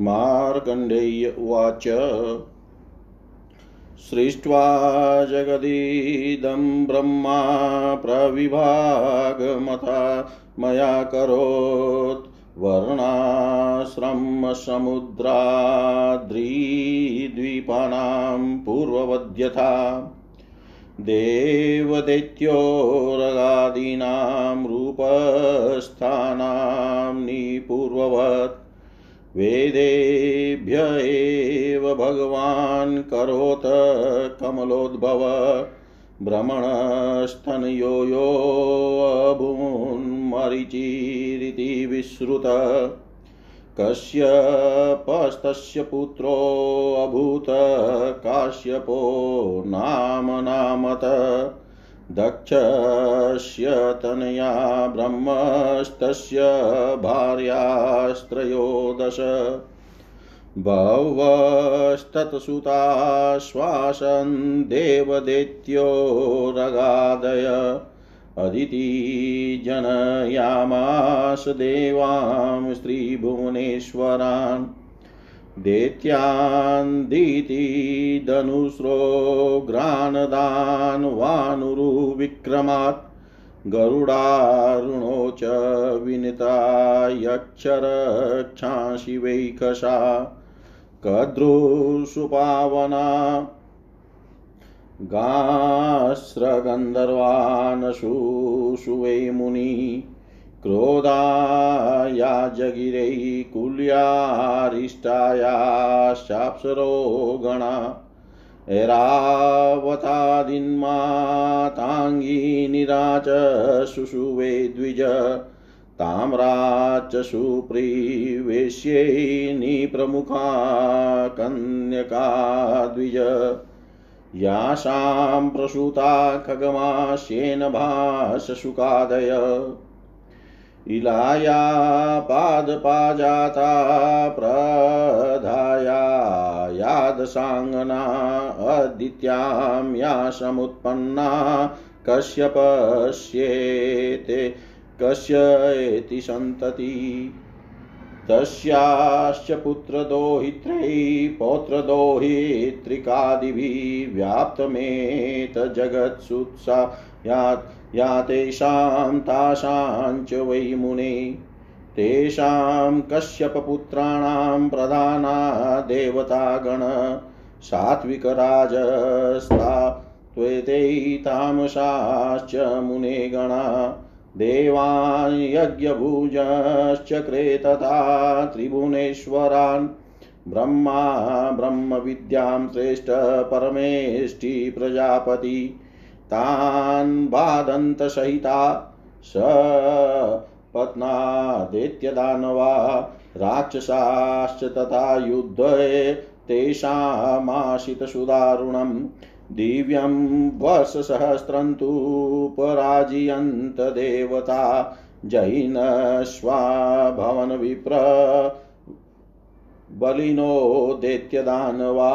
मार्कण्डेय्य उवाच। सृष्ट्वा जगदीदं ब्रह्मा प्रविभागमथा मया करोत् वर्णाश्रमसमुद्राद्रिद्वीपानां पूर्ववद्यथा। देवदैत्योरगादीनां रूपस्थानां निपूर्ववत्। वेदेभ्य एव भगवान् करोत कमलोद्भव भ्रमणस्तनयो योऽभून्मरिचिरिति विश्रुत कश्यपस्तस्य पुत्रोऽभूत् काश्यपो नाम नामत दक्षस्य तनया ब्रह्मस्तस्य भार्यास्त्रयोदश। बहवस्तत्सुताश्वासन् देवदैत्यो रगादय। अदिति जनयामास देवां स्त्रीभुवनेश्वरान् दैत्यान्दितिदनुस्रो घ्राणदान्वानुरुविक्रमात् गरुडारुणो च विनिता यक्षरक्षांसि वैकषा कद्रुषुपावना गास्रगन्धर्वानशुषुवे मुनि क्रोधाया जगिरै कुल्यारिष्टायाश्चाप्सरो गणा ऐरावतादिन्माताङ्गी निराच शुशुवे द्विज ताम्राच सुप्रीवेश्यै निप्रमुखा कन्यका द्विज। यासां प्रसूता खगमास्येन भासशुकादय इलाया पादपाजाता प्रधाया यादसाङ्गना अदित्यां या समुत्पन्ना कश्यपस्येते कस्येति सन्तति तस्याश्च पुत्रदोहित्रै पौत्रदोहित्रिकादिभिः व्याप्तमेतजगत्सुत्सा यात् या तेषां तासाञ्च वै मुने। तेषां कश्यपपुत्राणां प्रधाना देवतागण सात्विकराजस्ता त्वेते तामसाश्च मुने गणा देवान् यज्ञभुजश्चक्रे तथा त्रिभुवनेश्वरान्। ब्रह्मा ब्रह्मविद्यां श्रेष्ठ परमेष्टि प्रजापति। तान् बादन्तसहिता स पत्नादेत्यदानवा राक्षसाश्च तथा युद्धे तेषामाशितसुदारुणम् दिव्यं वर्षसहस्रं तु पराजयन्त देवता जैनश्वा बलिनो दैत्यदानवा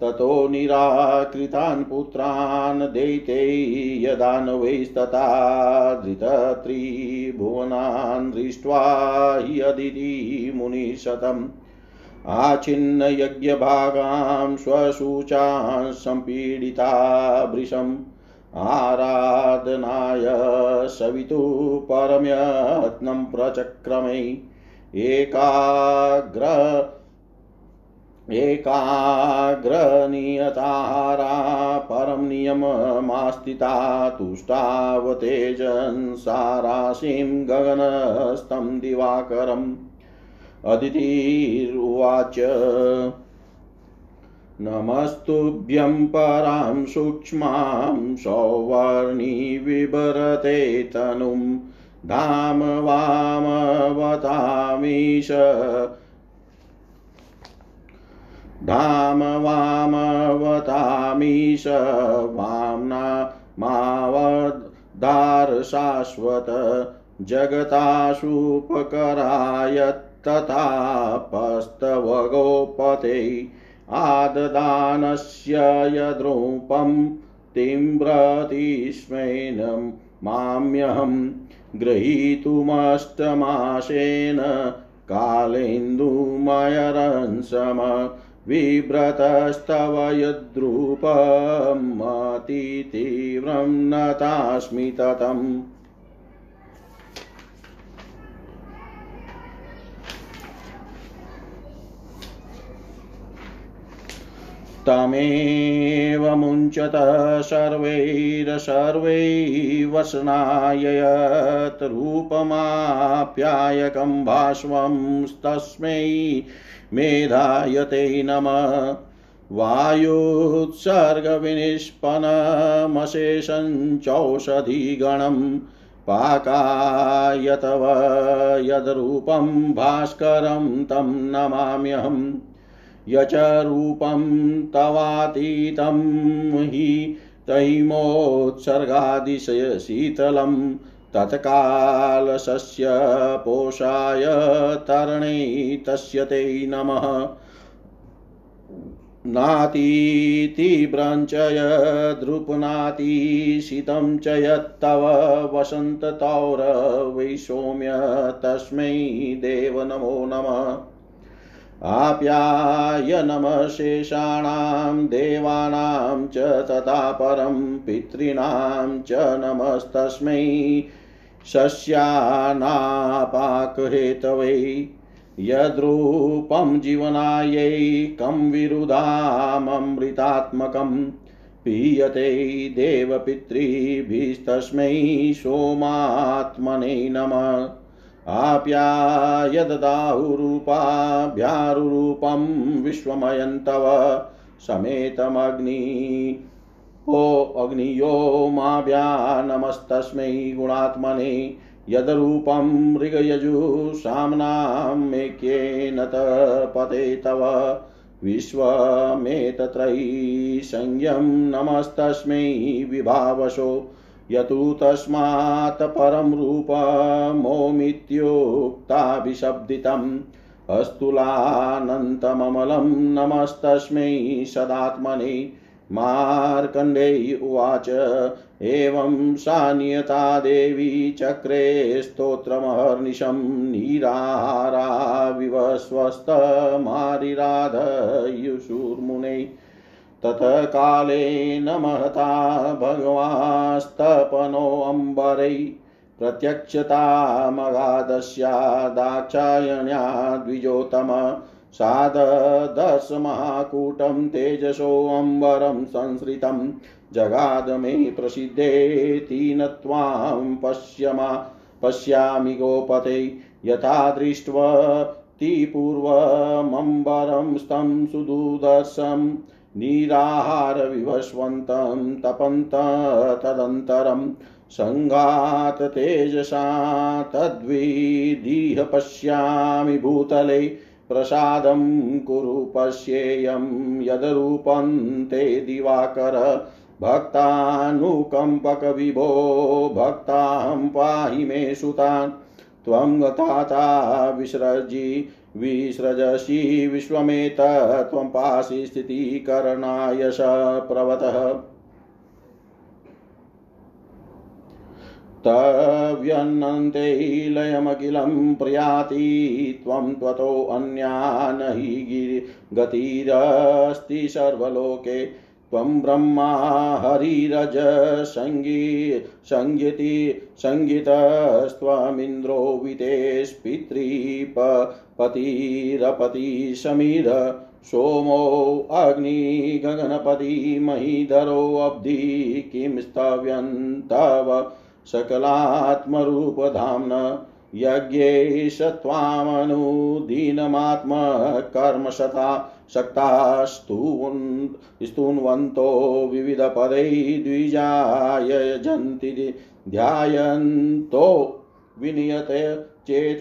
ततो निराकृतान् पुत्रान् दैत्यै यदानवैस्तथा धृतत्रिभुवनान् दृष्ट्वा हि अदिति मुनिशतम्। आच्छिन्न यज्ञभागां स्वशूचां सम्पीडिता भृशम्। आराधनाय सवितुः परमयत्नं प्रचक्रमै। एकाग्र एकाग्रनियताहारा परं नियममास्थिता तुष्टावतेजन् साराशिं गगनस्थं दिवाकरम्। अदितिरुवाच। नमस्तुभ्यं परां सूक्ष्मां सौवर्णी विभरते तनुं। धाम वामवतामीश धाम वामवतामीश वाम्ना मावदार शाश्वत जगताशुपकरायत् तथापस्तवगोपते आददानस्य यद्रूपं तिम्रतिस्मैनं माम्यहं गृहीतुमष्टमासेन कालेन्दुमयरंसम बिभ्रतस्तव यद्रूपमतितीव्रं नतास्मि ततम् तमेव मुञ्चत सर्वैरसर्वै वसनाययत् रूपमाप्यायकं भास्वं तस्मै मेधायते नमः। वायुत्सर्गविनिष्पनमशेषञ्चौषधिगणं पाकायतव यद्रूपं भास्करं तं नमाम्यहम्। यच रूपं तवातीतं हि तैमोत्सर्गादिशयशीतलं तत्कालशस्य पोषाय तरणे तस्य ते नमः। नातीतिब्रञ्चयद्रुपनातिशितं च यत्तव वसन्ततौरवै सौम्य तस्मै देव नमो नमः। आप्याय देवानां च तथा परं पितॄणां च नमस्तस्मै शस्यानापाकहेतवे यद्रूपं जीवनायै विरुधाममृतात्मकं पीयते देवपितृभिस्तस्मै सोमात्मने नमः आप्यायददाहुरूपाभ्यारुरूपं विश्वमयन्तव समेतमग्नि। ओ अग्नियो माभ्या नमस्तस्मै गुणात्मने, यद्रूपं मृगयजुषाम्नामेक्येन पते तव। विश्वमेतत्रयीसंज्ञं नमस्तस्मै विभावशो। यतु तस्मात् परं रूपमोमित्युक्ताभिशब्दितम् अस्तुलानन्तममलं नमस्तस्मै सदात्मने। मार्कण्डेय उवाच, एवं सा देवी चक्रे स्तोत्रमहर्निशं नीराहारा विवस्वस्तमारिराधयुषुर्मुने ततः कालेन महता भगवास्तपनोऽम्बरै प्रत्यक्षतामगाधस्या दाक्षायण्या द्विजोतम साददर्शमहाकूटं तेजसोऽम्बरं संसृतं। जगाद मे प्रसिद्धेति न त्वां पश्यमा पश्यामि गोपते। यथा दृष्ट्वति पूर्वमम्बरं स्तं सुदुदर्शम् निराहारविवस्वन्तं तपन्त तदन्तरं सङ्घात तेजसा तद्विदीह पश्यामि भूतले प्रसादं कुरु पश्येयं यद्रूपं दिवाकर भक्तानुकम्पकविभो भक्तां पाहि मे सुतान् त्वं गताता विसृजि विसृजसि विश्वमेतत्त्वं पासि स्थितिकरणाय स प्रवतः। तव्यन्नन्ते लयमखिलं प्रयाति त्वं त्वतोऽन्या न हि गतिरस्ति सर्वलोके। त्वं ब्रह्मा हरिरज सङ्गी सङ्गीति सङ्गीतस्त्वमिन्द्रो वितेष्पितृप पतिरपति समीर सोमो अग्निगगनपति महीधरोऽब्धि किं स्तव्यन्तव सकलात्मरूपधाम्न यज्ञेश त्वामनुदीनमात्मकर्मशता शक्तास्तून् स्तून्वन्तो विविधपदै द्विजाय यजन्ति ध्यायन्तो विनियते चेत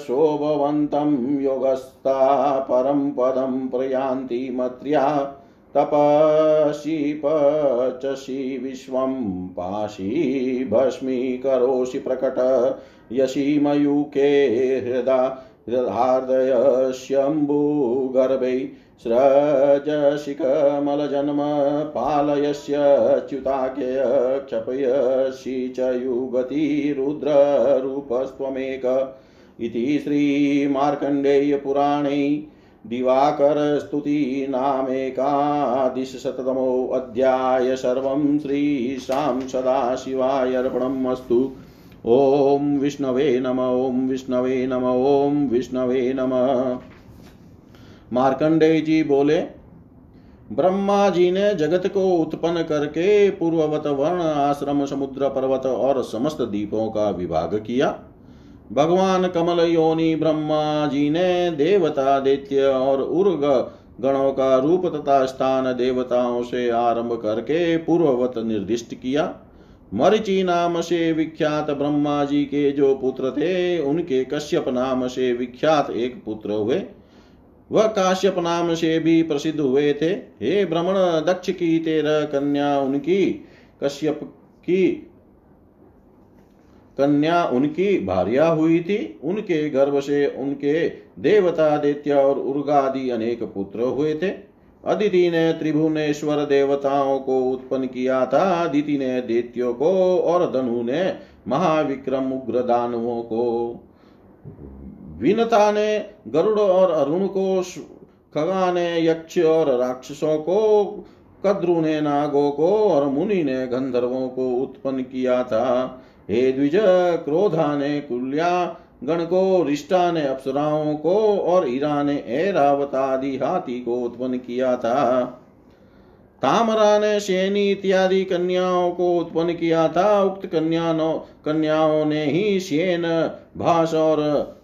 शोभवन्तं योगस्ता परं पदं प्रयान्ति मत्र्या तपसि पचसि विश्वं पाशि भस्मीकरोषि प्रकट यशिमयूके हृदा हृदार्दयस्यम्बुगर्भै स्रजसि कमलजन्म पालयस्य च्युताख्यय क्षपयसि च युगति रुद्ररूपस्त्वमेक इति श्रीमार्कण्डेयपुराणे दिवाकरस्तुतीनामेकादिशततमोऽध्याय सर्वं श्रीशां सदाशिवाय अर्पणम् अस्तु ॐ विष्णवे नम, ॐ विष्णवे नम, ॐ विष्णवे नम। मार्कंडेय जी बोले, ब्रह्मा जी ने जगत को उत्पन्न करके पूर्ववत वर्ण, आश्रम, समुद्र, पर्वत और समस्त दीपों का विभाग किया। भगवान कमल योनि ब्रह्मा जी ने देवता, दैत्य और उर्ग गणों का रूप तथा स्थान देवताओं से आरंभ करके पूर्ववत निर्दिष्ट किया। मरिचि नाम से विख्यात ब्रह्मा जी के जो पुत्र थे, उनके कश्यप नाम से विख्यात एक पुत्र हुए। वह काश्यप नाम से भी प्रसिद्ध हुए थे। हे भ्रमण दक्ष की तेरह कन्या उनकी, कश्यप की कन्या उनकी भार्या हुई थी। उनके गर्भ से उनके देवता दैत्य और उर्गादि अनेक पुत्र हुए थे। अदिति ने त्रिभुवनेश्वर देवताओं को उत्पन्न किया था। अदिति ने दैत्यों को और धनु ने महाविक्रम उग्र दानवों को विनता ने गरुड़ और अरुण को खगा ने यक्ष और राक्षसों को कद्रु ने नागों को और मुनि ने गंधर्वों को उत्पन्न किया था। हे द्विज क्रोधा ने कुल्या, गण को रिष्टा ने अप्सराओं को और ईरा ने ऐरावत आदि हाथी को उत्पन्न किया था। तामरा ने शेनी इत्यादि कन्याओं को उत्पन्न किया था। उक्त कन्या कन्याओं ने ही शेन भाष और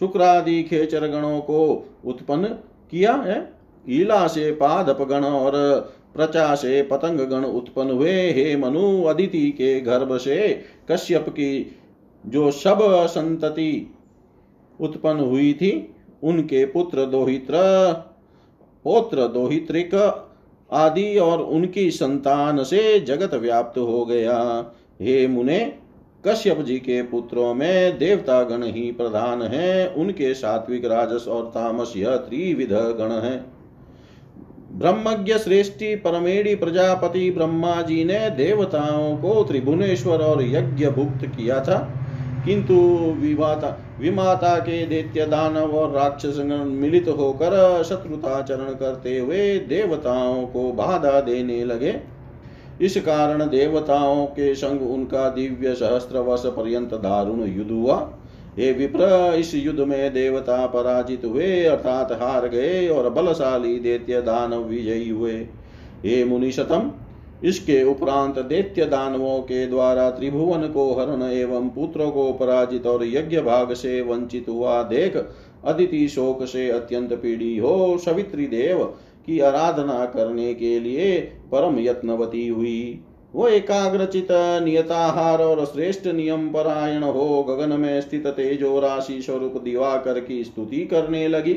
शुक्रादि खेचर गणों को उत्पन्न किया, है? ईला से पादप गण और प्रचा से पतंग गण उत्पन्न हुए। हे मनु, अदिति के गर्भ से कश्यप की जो सब संतति उत्पन्न हुई थी, उनके पुत्र दोहित्र, पोत्र दोहित्रिक आदि और उनकी संतान से जगत व्याप्त हो गया। हे मुने कश्यप जी के पुत्रों में देवता गण ही प्रधान हैं। उनके सात्विक राजस और तामस यह त्रिविध गण हैं। ब्रह्मज्ञ श्रेष्ठी परमेड़ी प्रजापति ब्रह्मा जी ने देवताओं को त्रिभुवनेश्वर और यज्ञ भुक्त किया था। किंतु विमाता विमाता के दैत्य दानव और राक्षस मिलित होकर शत्रुताचरण करते हुए देवताओं को बाधा देने लगे। इस कारण देवताओं के संग उनका दिव्य सहस्त्र वर्ष पर्यंत दारुण युद्ध हुआ। हे विप्र, इस युद्ध में देवता पराजित हुए, अर्थात हार गए और बलशाली दैत्य दानव विजयी हुए। हे मुनिशतम, इसके उपरांत दैत्य दानवों के द्वारा त्रिभुवन को हरण एवं पुत्रों को पराजित और यज्ञ भाग से वंचित हुआ देख, अदिति शोक से अत्यंत पीड़ी हो, सवित्री देव की आराधना करने के लिए परम यत्नवती हुई। वो एकाग्रचित, नियताहार और श्रेष्ठ नियम परायण हो गगन में स्थित तेजो राशि स्वरूप दिवाकर की स्तुति करने लगी।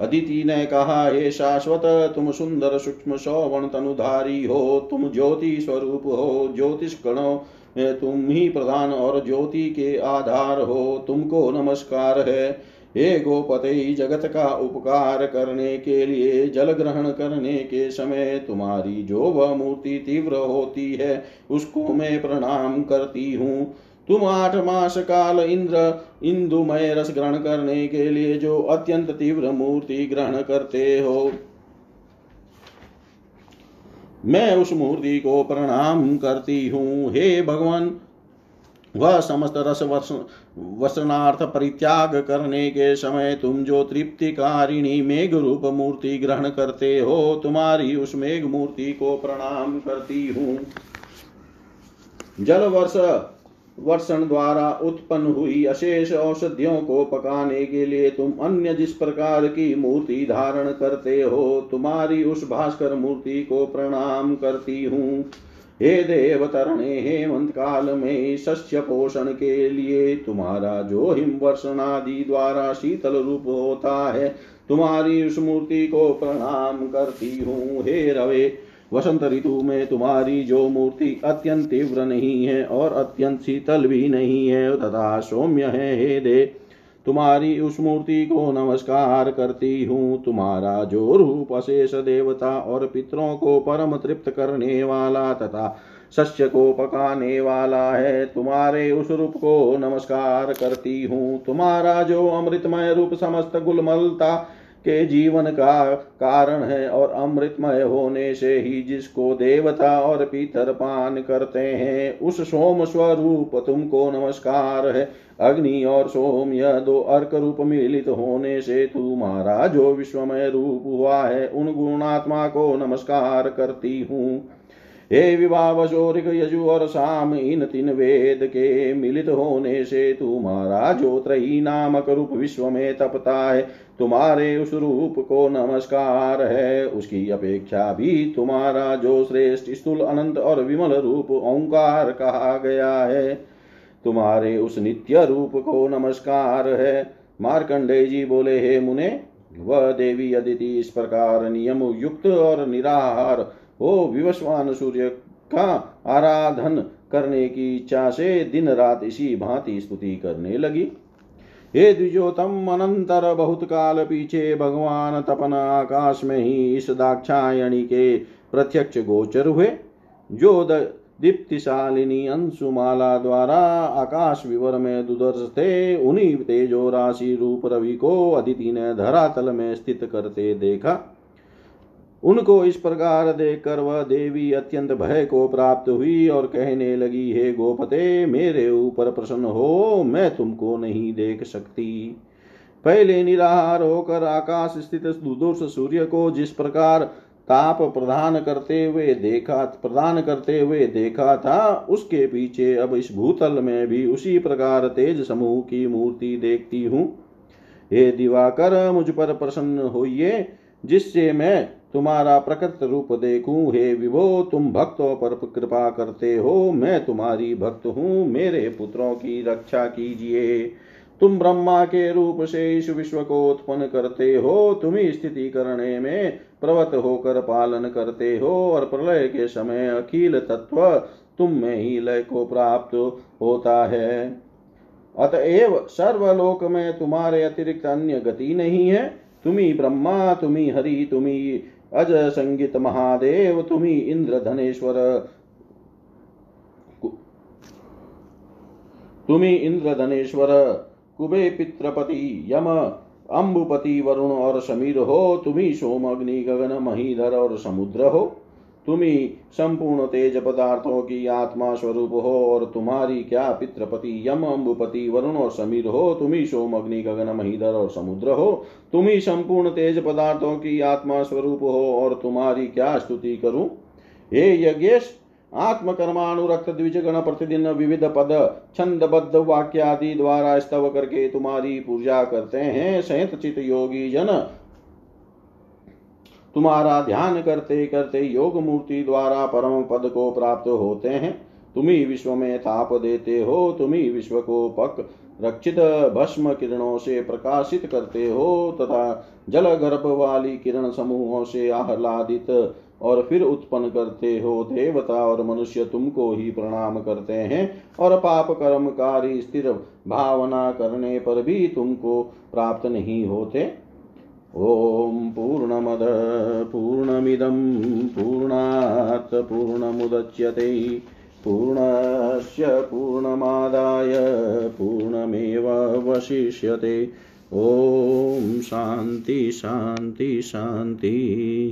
अदिति ने कहा, हे शाश्वत, तुम सुंदर सूक्ष्म सौवर्ण तनुधारी हो। तुम ज्योति स्वरूप हो, ज्योतिष गणों तुम ही प्रधान और ज्योति के आधार हो। तुमको नमस्कार है। हे गोपते जगत का उपकार करने के लिए, जल ग्रहण करने के समय तुम्हारी जो वह मूर्ति तीव्र होती है, उसको मैं प्रणाम करती हूँ। तुम आठ मास काल इंद्र, इंदुमय रस ग्रहण करने के लिए जो अत्यंत तीव्र मूर्ति ग्रहण करते हो, मैं उस मूर्ति को प्रणाम करती हूँ। हे भगवान वह समस्त रस वसनार्थ परित्याग करने के समय तुम जो तृप्तिकारिणी मेघ रूप मूर्ति ग्रहण करते हो, तुम्हारी उस मेघ मूर्ति को प्रणाम करती हूँ। जल वर्ष वर्षण द्वारा उत्पन्न हुई अशेष औषधियों को पकाने के लिए तुम अन्य जिस प्रकार की मूर्ति धारण करते हो, तुम्हारी उस भास्कर मूर्ति को प्रणाम करती हूँ। हे देव तरणे हेमंत काल में शस्य पोषण के लिए तुम्हारा जो हिम वर्षणादि द्वारा शीतल रूप होता है, तुम्हारी उस मूर्ति को प्रणाम करती हूँ। हे रवे, वसंत ऋतु में तुम्हारी जो मूर्ति अत्यंत तीव्र नहीं है और अत्यंत शीतल भी नहीं है, तथा सौम्य है। हे दे तुम्हारी उस मूर्ति को नमस्कार करती हूँ। तुम्हारा जो रूप अशेष देवता और पितरों को परम तृप्त करने वाला तथा सस्य को पकाने वाला है, तुम्हारे उस रूप को नमस्कार करती हूँ। तुम्हारा जो अमृतमय रूप समस्त गुलमलता के जीवन का कारण है और अमृतमय होने से ही जिसको देवता और पीतर पान करते हैं, उस सोम स्वरूप तुमको नमस्कार है। अग्नि और सोम यह दो अर्क रूप मिलित होने से तुम्हारा जो विश्वमय रूप हुआ है, उन गुणात्मा को नमस्कार करती हूँ। हे शोरिक यजु और साम, इन तीन वेद के मिलित होने से तुम्हारा जो त्रही नामक रूप विश्व में तपता है, तुम्हारे उस रूप को नमस्कार है। उसकी अपेक्षा भी तुम्हारा जो श्रेष्ठ स्थूल अनंत और विमल रूप ओंकार कहा गया है। तुम्हारे उस नित्य रूप को नमस्कार है। मार्कंडे जी बोले, हे मुने, वह देवी अदिति इस प्रकार नियम युक्त और निराहार हो विवस्वान सूर्य का आराधन करने की इच्छा से दिन रात इसी भांति स्तुति करने लगी। हे द्विजोतम, अनंतर बहुत काल पीछे भगवान तपन आकाश में ही इस दाक्षायणी के प्रत्यक्ष गोचर हुए। जो दीप्तिशालिनी अंशुमाला द्वारा आकाश विवर में दुदर्श थे उन्हीं तेजो राशि रूप रवि को अदिति ने धरातल में स्थित करते देखा। उनको इस प्रकार देखकर वह देवी अत्यंत भय को प्राप्त हुई और कहने लगी, हे गोपते, मेरे ऊपर प्रसन्न हो, मैं तुमको नहीं देख सकती। पहले निराहार होकर आकाश स्थित दुदुर्ष सूर्य को जिस प्रकार ताप प्रदान करते हुए देखा, प्रदान करते हुए देखा था, उसके पीछे अब इस भूतल में भी उसी प्रकार तेज समूह की मूर्ति देखती हूँ। हे दिवाकर, मुझ पर प्रसन्न होइए, जिससे मैं तुम्हारा प्रकृत रूप देखूँ। हे विभो, तुम भक्तों पर कृपा करते हो, मैं तुम्हारी भक्त हूँ, मेरे पुत्रों की रक्षा कीजिए। तुम ब्रह्मा के रूप से इस विश्व को उत्पन्न करते हो, तुम स्थिति करने में प्रवत होकर पालन करते हो और प्रलय के समय अखिल तत्व तुम में ही लय को प्राप्त होता है। अतएव सर्वलोक में तुम्हारे अतिरिक्त अन्य गति नहीं है। तुम्ही ब्रह्मा तुम्ही हरि तुम्ही अज संगीत महादेव तुम्ही इंद्र धनेश्वर। तुम्ही इंद्र धनेश्वर कुबे पित्रपति यम। अम्बुपति वरुण और समीर हो, तुम्ही सोम अग्नि गगन, महीधर और समुद्र हो। तुम्ही संपूर्ण तेज पदार्थों की आत्मा स्वरूप हो और तुम्हारी क्या पितृपति यम अम्बुपति वरुण और समीर हो, तुम्ही सोम अग्नि गगन, महीधर और समुद्र हो। तुम्ही संपूर्ण तेज पदार्थों की आत्मा स्वरूप हो और तुम्हारी क्या स्तुति करूँ? हे यज्ञेश आत्म कर्मानुरक्त द्विज गण प्रतिदिन विविध पद, छंदबद्ध वाक्यादि द्वारा स्तव करके तुम्हारी पूजा करते हैं संयत चित योगी जन। तुम्हारा ध्यान करते करते योग मूर्ति द्वारा परम पद को प्राप्त होते हैं। तुम्ही विश्व में ताप देते हो तुम्ही विश्व को पक, रक्षित भस्म किरणों से प्रकाशित करते हो, तथा जल गर्भ वाली किरण समूहों से आह्लादित और फिर उत्पन्न करते हो देवता और मनुष्य तुमको ही प्रणाम करते हैं और पाप कर्मकारी स्थिर भावना करने पर भी तुमको प्राप्त नहीं होते। ॐ पूर्णमद, पूर्णमिदं, पूर्णात् पूर्णमुदच्यते, पूर्णस्य पूर्णमादाय, पूर्णमेवावशिष्यते। ॐ शान्ति शान्ति शान्ति।